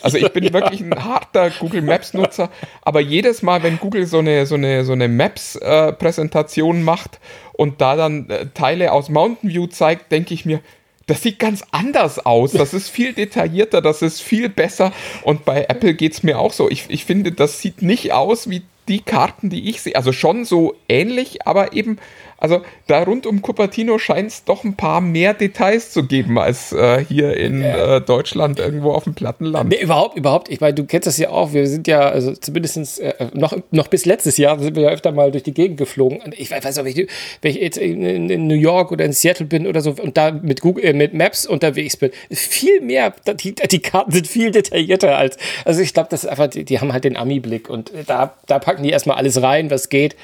Also ich bin ja. wirklich ein harter Google Maps Nutzer, aber jedes Mal, wenn Google so eine, so eine, so eine Maps-Präsentation äh, macht und da dann äh, Teile aus Mountain View zeigt, denke ich mir, das sieht ganz anders aus. Das ist viel detaillierter, das ist viel besser. Und bei Apple geht es mir auch so. Ich, ich finde, das sieht nicht aus wie die Karten, die ich sehe. Also schon so ähnlich, aber eben also da rund um Cupertino scheint es doch ein paar mehr Details zu geben als äh, hier in äh, Deutschland irgendwo auf dem Plattenland. Nee, überhaupt, überhaupt. Ich meine, du kennst das ja auch. Wir sind ja, also zumindest äh, noch, noch bis letztes Jahr sind wir ja öfter mal durch die Gegend geflogen. Ich weiß auch, wenn ich, wenn ich jetzt in, in, New York oder in Seattle bin oder so und da mit Google, äh, mit Maps unterwegs bin, viel mehr, die, die Karten sind viel detaillierter als, also ich glaube, das ist einfach, die, die haben halt den Ami-Blick und da, da packen die erstmal alles rein, was geht.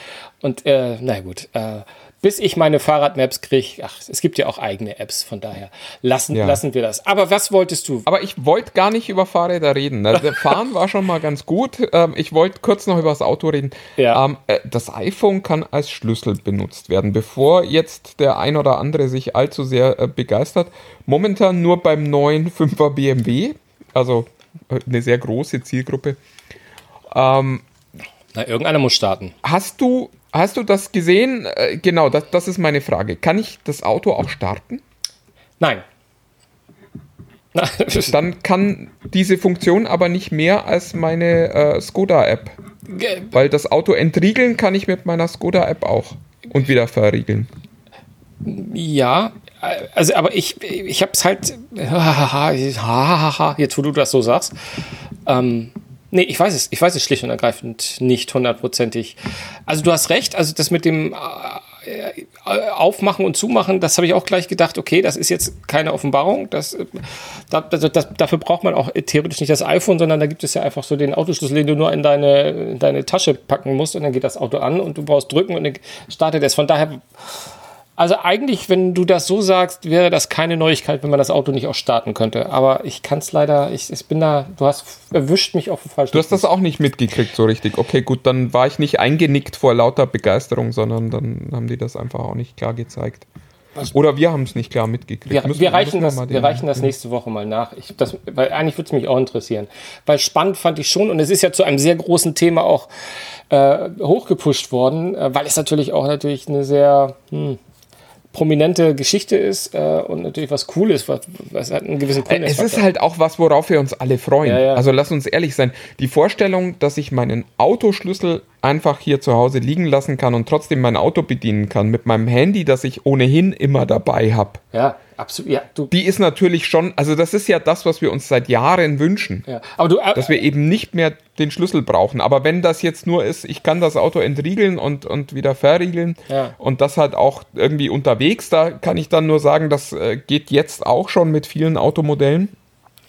Und äh, na gut, äh, bis ich meine Fahrradmaps kriege. Ach, es gibt ja auch eigene Apps, von daher lassen, ja. lassen wir das. Aber was wolltest du? Aber ich wollte gar nicht über Fahrräder reden. Also Fahren war schon mal ganz gut. Ähm, ich wollte kurz noch über das Auto reden. Ja. Ähm, äh, das iPhone kann als Schlüssel benutzt werden. Bevor jetzt der ein oder andere sich allzu sehr äh, begeistert, momentan nur beim neuen 5er BMW, also äh, eine sehr große Zielgruppe. Ähm, Na, irgendeiner muss starten. Hast du Hast du das gesehen? Äh, genau, das, das ist meine Frage. Kann ich das Auto auch starten? Nein. Dann kann diese Funktion aber nicht mehr als meine äh, Skoda-App. Weil das Auto entriegeln kann ich mit meiner Skoda-App auch. Und wieder verriegeln. Ja, also aber ich, ich habe es halt, jetzt wo du das so sagst, ähm, Nee, ich weiß es. Ich weiß es schlicht und ergreifend nicht hundertprozentig. Also du hast recht. Also das mit dem äh, äh, Aufmachen und Zumachen, das habe ich auch gleich gedacht, okay, das ist jetzt keine Offenbarung. Das, äh, das, das, dafür braucht man auch theoretisch nicht das iPhone, sondern da gibt es ja einfach so den Autoschlüssel, den du nur in deine, in deine Tasche packen musst und dann geht das Auto an und du brauchst drücken und dann startet es. Von daher also eigentlich, wenn du das so sagst, wäre das keine Neuigkeit, wenn man das Auto nicht auch starten könnte. Aber ich kann es leider, ich, ich, bin da, du hast erwischt mich auf den falschen Du hast das auch nicht mitgekriegt so richtig. Okay, gut, dann war ich nicht eingenickt vor lauter Begeisterung, sondern dann haben die das einfach auch nicht klar gezeigt. Oder wir haben es nicht klar mitgekriegt. Wir, müssen, wir reichen, das, wir reichen das nächste Woche mal nach. Ich, das, weil eigentlich würde es mich auch interessieren. Weil spannend fand ich schon, und es ist ja zu einem sehr großen Thema auch äh, hochgepusht worden, äh, weil es natürlich auch natürlich eine sehr, hm, prominente Geschichte ist äh, und natürlich was Cooles, was, was hat einen gewissen Coolness Es ist halt auch was, worauf wir uns alle freuen. Ja, ja. Also lass uns ehrlich sein. Die Vorstellung, dass ich meinen Autoschlüssel einfach hier zu Hause liegen lassen kann und trotzdem mein Auto bedienen kann mit meinem Handy, das ich ohnehin immer dabei habe. Ja. Absolut. Ja, du, Die ist natürlich schon, also das ist ja das, was wir uns seit Jahren wünschen. ja. Aber du, äh, Dass wir eben nicht mehr den Schlüssel brauchen. Aber wenn das jetzt nur ist, ich kann das Auto entriegeln und, und wieder verriegeln Ja. und das halt auch irgendwie unterwegs, da kann ich dann nur sagen, das äh, geht jetzt auch schon mit vielen Automodellen.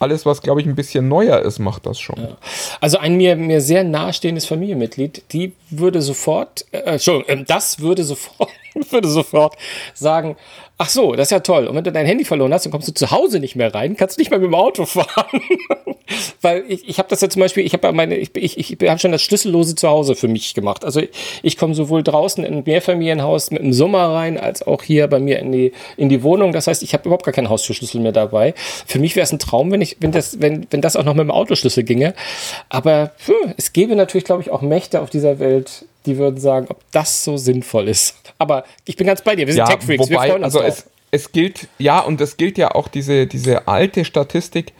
Alles, was, glaube ich, ein bisschen neuer ist, macht das schon. Also ein mir, mir sehr nahestehendes Familienmitglied, die würde sofort, äh, Entschuldigung, ähm, das würde sofort, würde sofort sagen, ach so, das ist ja toll. Und wenn du dein Handy verloren hast, dann kommst du zu Hause nicht mehr rein, kannst nicht mehr mit dem Auto fahren. Weil ich, ich habe das ja zum Beispiel, ich habe ja meine, ich, ich, ich habe schon das Schlüssellose zu Hause für mich gemacht. Also ich, ich komme sowohl draußen in ein Mehrfamilienhaus mit dem Sommer rein, als auch hier bei mir in die, in die Wohnung. Das heißt, ich habe überhaupt gar keinen Haustürschlüssel mehr dabei. Für mich wäre es ein Traum, wenn ich, wenn das, wenn, wenn das auch noch mit dem Autoschlüssel ginge. Aber puh, es gäbe natürlich, glaube ich, auch Mächte auf dieser Welt, die würden sagen, ob das so sinnvoll ist. Aber ich bin ganz bei dir. Wir sind Ja, Tech-Freaks. Wir freuen uns also es, es gilt, ja, und es gilt ja auch diese, diese alte Statistik,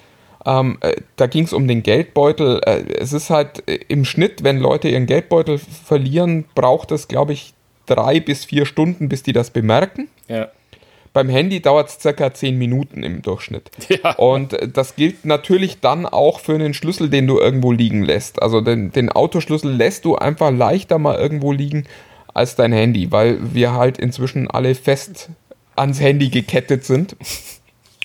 ähm, äh, da ging es um den Geldbeutel. Äh, es ist halt äh, im Schnitt, wenn Leute ihren Geldbeutel verlieren, braucht es, glaube ich, drei bis vier Stunden, bis die das bemerken. ja. Beim Handy dauert es circa zehn Minuten im Durchschnitt. Ja. Und das gilt natürlich dann auch für einen Schlüssel, den du irgendwo liegen lässt. Also den, den Autoschlüssel lässt du einfach leichter mal irgendwo liegen als dein Handy, weil wir halt inzwischen alle fest ans Handy gekettet sind.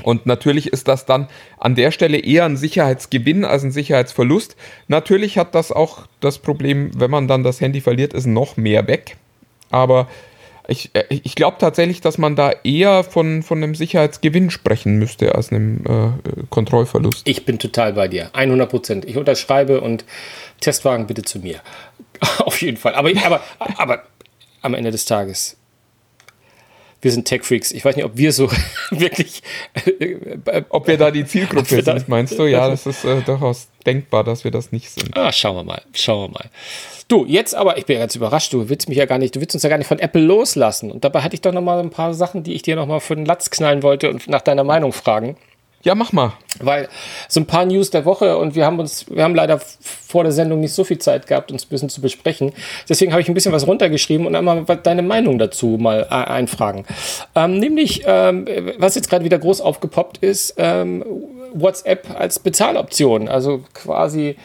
Und natürlich ist das dann an der Stelle eher ein Sicherheitsgewinn als ein Sicherheitsverlust. Natürlich hat das auch das Problem, wenn man dann das Handy verliert, ist noch mehr weg. Aber ich, äh, ich glaube tatsächlich, dass man da eher von, von einem Sicherheitsgewinn sprechen müsste als einem äh, Kontrollverlust. Ich bin total bei dir. 100 Prozent. Ich unterschreibe und Testwagen bitte zu mir. Auf jeden Fall. Aber, aber, aber am Ende des Tages, wir sind Tech-Freaks. Ich weiß nicht, ob wir so wirklich. äh, Ob wir da die Zielgruppe sind, meinst du? Ja, das ist äh, durchaus denkbar, dass wir das nicht sind. Ah, schauen wir mal. Schauen wir mal. Du, jetzt aber, ich bin ja ganz überrascht, du willst mich ja gar nicht, du willst uns ja gar nicht von Apple loslassen. Und dabei hatte ich doch noch mal ein paar Sachen, die ich dir noch mal für den Latz knallen wollte und nach deiner Meinung fragen. Ja, mach mal. Weil so ein paar News der Woche und wir haben uns, wir haben leider vor der Sendung nicht so viel Zeit gehabt, uns ein bisschen zu besprechen. Deswegen habe ich ein bisschen was runtergeschrieben und einmal deine Meinung dazu mal äh, einfragen. Ähm, nämlich, ähm, was jetzt gerade wieder groß aufgepoppt ist, ähm, WhatsApp als Bezahloption. Also quasi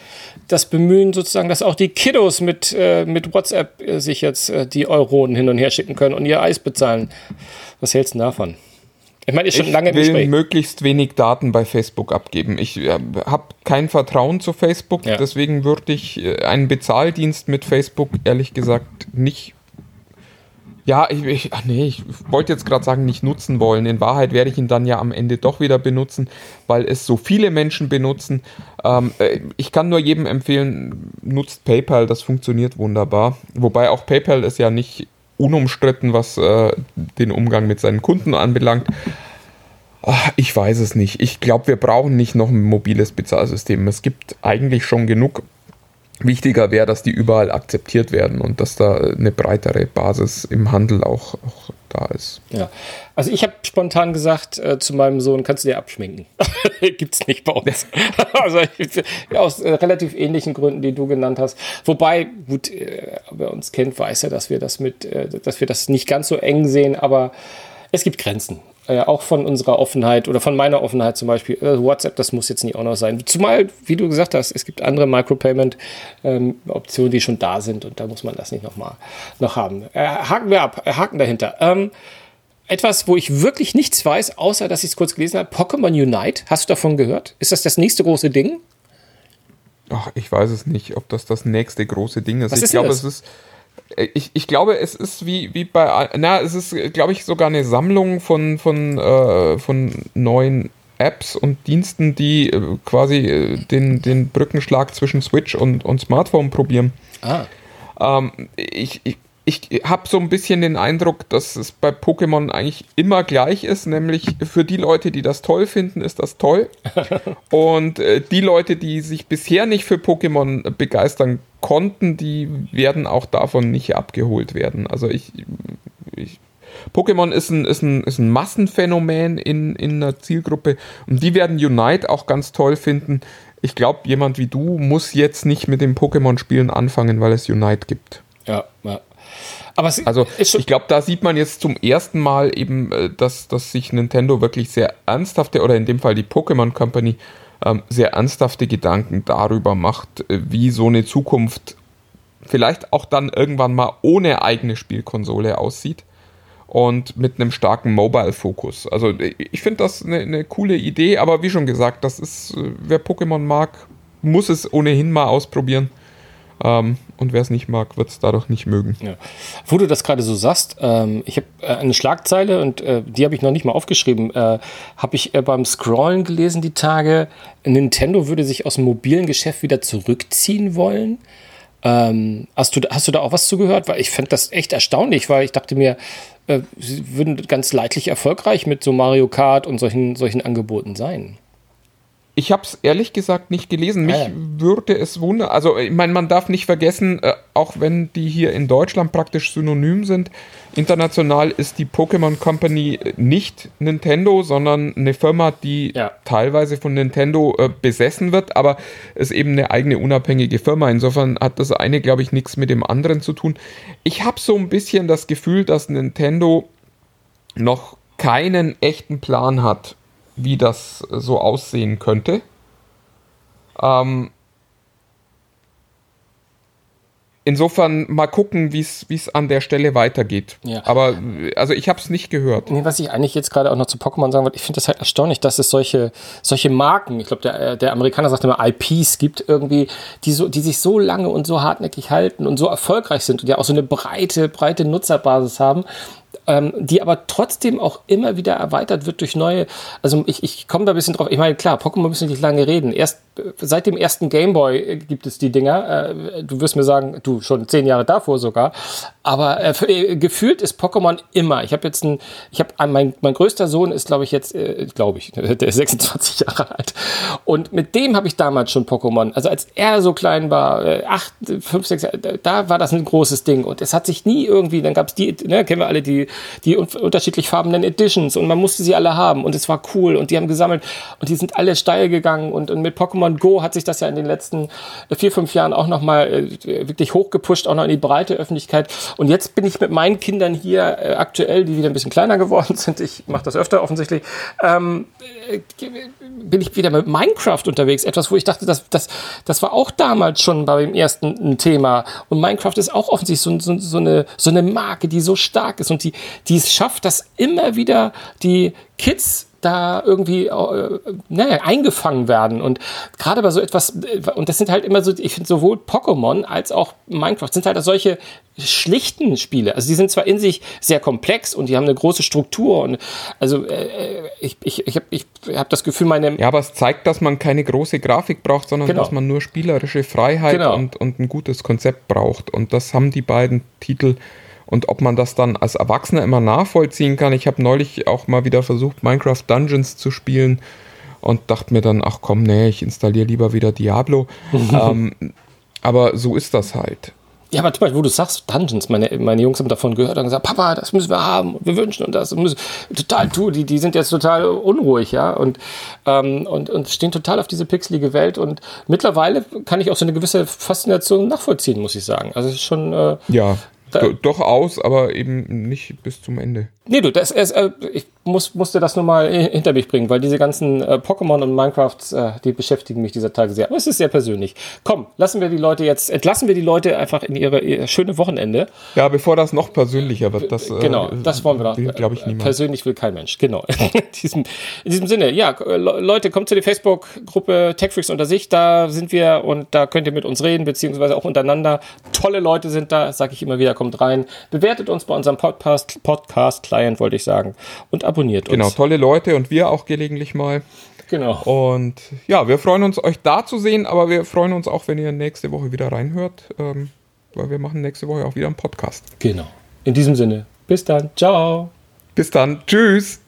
das Bemühen sozusagen, dass auch die Kiddos mit, äh, mit WhatsApp äh, sich jetzt äh, die Euronen hin und her schicken können und ihr Eis bezahlen. Was hältst du davon? Ich meine, ist schon Ich lange im will Gespräch. möglichst wenig Daten bei Facebook abgeben. Ich äh, habe kein Vertrauen zu Facebook, Ja. deswegen würde ich äh, einen Bezahldienst mit Facebook ehrlich gesagt nicht. Ja, ich, ich, nee, ich wollte jetzt gerade sagen, nicht nutzen wollen. In Wahrheit werde ich ihn dann ja am Ende doch wieder benutzen, weil es so viele Menschen benutzen. Ähm, äh, ich kann nur jedem empfehlen, nutzt PayPal, das funktioniert wunderbar. Wobei auch PayPal ist ja nicht unumstritten, was äh, den Umgang mit seinen Kunden anbelangt. Ach, ich weiß es nicht. Ich glaube, wir brauchen nicht noch ein mobiles Bezahlsystem. Es gibt eigentlich schon genug. Wichtiger wäre, dass die überall akzeptiert werden und dass da eine breitere Basis im Handel auch, auch da ist. Ja. Also ich habe spontan gesagt äh, zu meinem Sohn, kannst du dir abschminken. Gibt's nicht bei uns. also ich, aus äh, relativ ähnlichen Gründen, die du genannt hast. Wobei, gut, äh, wer uns kennt, weiß ja, dass wir das mit, äh, dass wir das nicht ganz so eng sehen, aber es gibt Grenzen. Äh, auch von unserer Offenheit oder von meiner Offenheit zum Beispiel. Äh, WhatsApp, das muss jetzt nicht auch noch sein. Zumal, wie du gesagt hast, es gibt andere Micropayment-Optionen, die schon da sind und da muss man das nicht noch mal noch haben. Äh, haken wir ab, äh, haken dahinter. Ähm, etwas, wo ich wirklich nichts weiß, außer dass ich es kurz gelesen habe. Pokémon Unite. Hast du davon gehört? Ist das das nächste große Ding? Ach, ich weiß es nicht, ob das das nächste große Ding ist. Was ich ist glaube, es ist. Ich, ich glaube, es ist wie, wie bei. Na, es ist, glaube ich, sogar eine Sammlung von, von, äh, von neuen Apps und Diensten, die äh, quasi äh, den, den Brückenschlag zwischen Switch und, und Smartphone probieren. Ah. Ähm, ich ich, ich habe so ein bisschen den Eindruck, dass es bei Pokémon eigentlich immer gleich ist, nämlich für die Leute, die das toll finden, ist das toll. Und äh, die Leute, die sich bisher nicht für Pokémon begeistern konnten, die werden auch davon nicht abgeholt werden. Also ich, ich Pokémon ist ein, ist ein, ist ein Massenphänomen in, in einer Zielgruppe und die werden Unite auch ganz toll finden. Ich glaube, jemand wie du muss jetzt nicht mit dem Pokémon-Spielen anfangen, weil es Unite gibt. Ja, ja. Aber Also ich glaube, da sieht man jetzt zum ersten Mal eben, äh, dass, dass sich Nintendo wirklich sehr ernsthafte, oder in dem Fall die Pokémon Company, ähm, sehr ernsthafte Gedanken darüber macht, äh, wie so eine Zukunft vielleicht auch dann irgendwann mal ohne eigene Spielkonsole aussieht und mit einem starken Mobile-Fokus. Also äh, ich finde das eine, eine coole Idee, aber wie schon gesagt, das ist, wer Pokémon mag, muss es ohnehin mal ausprobieren. Ähm, und wer es nicht mag, wird es dadurch nicht mögen. Ja. Wo du das gerade so sagst, ähm, ich habe äh, eine Schlagzeile und äh, die habe ich noch nicht mal aufgeschrieben. Äh, habe ich äh, beim Scrollen gelesen die Tage, Nintendo würde sich aus dem mobilen Geschäft wieder zurückziehen wollen. Ähm, hast, du, hast du da auch was zugehört? Weil ich fand das echt erstaunlich, weil ich dachte mir, äh, sie würden ganz leidlich erfolgreich mit so Mario Kart und solchen, solchen Angeboten sein. Ich habe es ehrlich gesagt nicht gelesen. Mich Ah, ja. würde es wundern. Also, ich meine, man darf nicht vergessen, äh, auch wenn die hier in Deutschland praktisch synonym sind, international ist die Pokémon Company nicht Nintendo, sondern eine Firma, die Ja. teilweise von Nintendo äh, besessen wird, aber ist eben eine eigene unabhängige Firma. Insofern hat das eine, glaube ich, nichts mit dem anderen zu tun. Ich habe so ein bisschen das Gefühl, dass Nintendo noch keinen echten Plan hat, wie das so aussehen könnte. Ähm, insofern mal gucken, wie es an der Stelle weitergeht. Ja. Aber also ich habe es nicht gehört. Nee, was ich eigentlich jetzt gerade auch noch zu Pokémon sagen wollte, ich finde das halt erstaunlich, dass es solche, solche Marken, ich glaube, der, äh, der Amerikaner sagt immer IPs gibt irgendwie, die, so, die sich so lange und so hartnäckig halten und so erfolgreich sind und ja auch so eine breite, breite Nutzerbasis haben, ähm, die aber trotzdem auch immer wieder erweitert wird durch neue, also ich, ich komme da ein bisschen drauf, ich meine, klar, Pokémon müssen nicht lange reden. Erst seit dem ersten Gameboy äh, gibt es die Dinger. Äh, du wirst mir sagen, du schon zehn Jahre davor sogar. Aber äh, äh, gefühlt ist Pokémon immer. Ich habe jetzt ein, ich habe mein, mein größter Sohn ist, glaube ich, jetzt, äh, glaube ich, der ist 26 Jahre alt. Und mit dem habe ich damals schon Pokémon. Also als er so klein war, äh, acht, fünf, sechs, da war das ein großes Ding. Und es hat sich nie irgendwie, dann gab es die, ne, kennen wir alle die, die un unterschiedlich farbenen Editions und man musste sie alle haben und es war cool und die haben gesammelt und die sind alle steil gegangen und, und mit Pokémon Go hat sich das ja in den letzten äh, vier, fünf Jahren auch nochmal äh, wirklich hochgepusht, auch noch in die breite Öffentlichkeit. Und jetzt bin ich mit meinen Kindern hier äh, aktuell, die wieder ein bisschen kleiner geworden sind, ich mache das öfter offensichtlich, ähm, äh, bin ich wieder mit Minecraft unterwegs. Etwas, wo ich dachte, das, das, das war auch damals schon beim ersten ein Thema. Und Minecraft ist auch offensichtlich so, so, so, eine, so eine Marke, die so stark ist und die, die es schafft, dass immer wieder die Kids da irgendwie äh, naja, eingefangen werden. Und gerade bei so etwas, äh, und das sind halt immer so, ich finde sowohl Pokémon als auch Minecraft sind halt solche schlichten Spiele. Also die sind zwar in sich sehr komplex und die haben eine große Struktur und also äh, ich, ich, ich habe ich hab das Gefühl, meine Ja, aber es zeigt, dass man keine große Grafik braucht, sondern Genau. dass man nur spielerische Freiheit Genau. und, und ein gutes Konzept braucht. Und das haben die beiden Titel. Und ob man das dann als Erwachsener immer nachvollziehen kann, ich habe neulich auch mal wieder versucht, Minecraft Dungeons zu spielen und dachte mir dann, ach komm, nee, ich installiere lieber wieder Diablo. ähm, aber so ist das halt. Ja, aber zum Beispiel, wo du sagst, Dungeons, meine, meine Jungs haben davon gehört und gesagt, Papa, das müssen wir haben und wir wünschen und das müssen, total, du, die, die sind jetzt total unruhig, ja, und, ähm, und, und stehen total auf diese pixelige Welt und mittlerweile kann ich auch so eine gewisse Faszination nachvollziehen, muss ich sagen. Also es ist schon, äh, Ja, Da- do, doch aus, aber eben nicht bis zum Ende. Nee, du, das ist, äh, ich muss, musste das nur mal äh, hinter mich bringen, weil diese ganzen äh, Pokémon und Minecrafts, äh, die beschäftigen mich dieser Tage sehr. Aber es ist sehr persönlich. Komm, lassen wir die Leute jetzt, entlassen wir die Leute einfach in ihre, ihr schöne Wochenende. Ja, bevor das noch persönlicher wird, das äh, Genau, das wollen wir doch. glaube ich, niemand. Persönlich will kein Mensch, genau. In diesem, in diesem Sinne, ja, äh, Le- Leute, kommt zu der Facebook-Gruppe TechFreaks unter sich, da sind wir und da könnt ihr mit uns reden, beziehungsweise auch untereinander. Tolle Leute sind da, sage ich immer wieder, kommt rein. Bewertet uns bei unserem Podcast, Podcast-Client, wollte ich sagen, und abonniert Genau, uns. tolle Leute und wir auch gelegentlich mal. Genau. Und ja, wir freuen uns, euch da zu sehen, aber wir freuen uns auch, wenn ihr nächste Woche wieder reinhört, ähm, weil wir machen nächste Woche auch wieder einen Podcast. Genau. In diesem Sinne, bis dann. Ciao. Bis dann. Tschüss.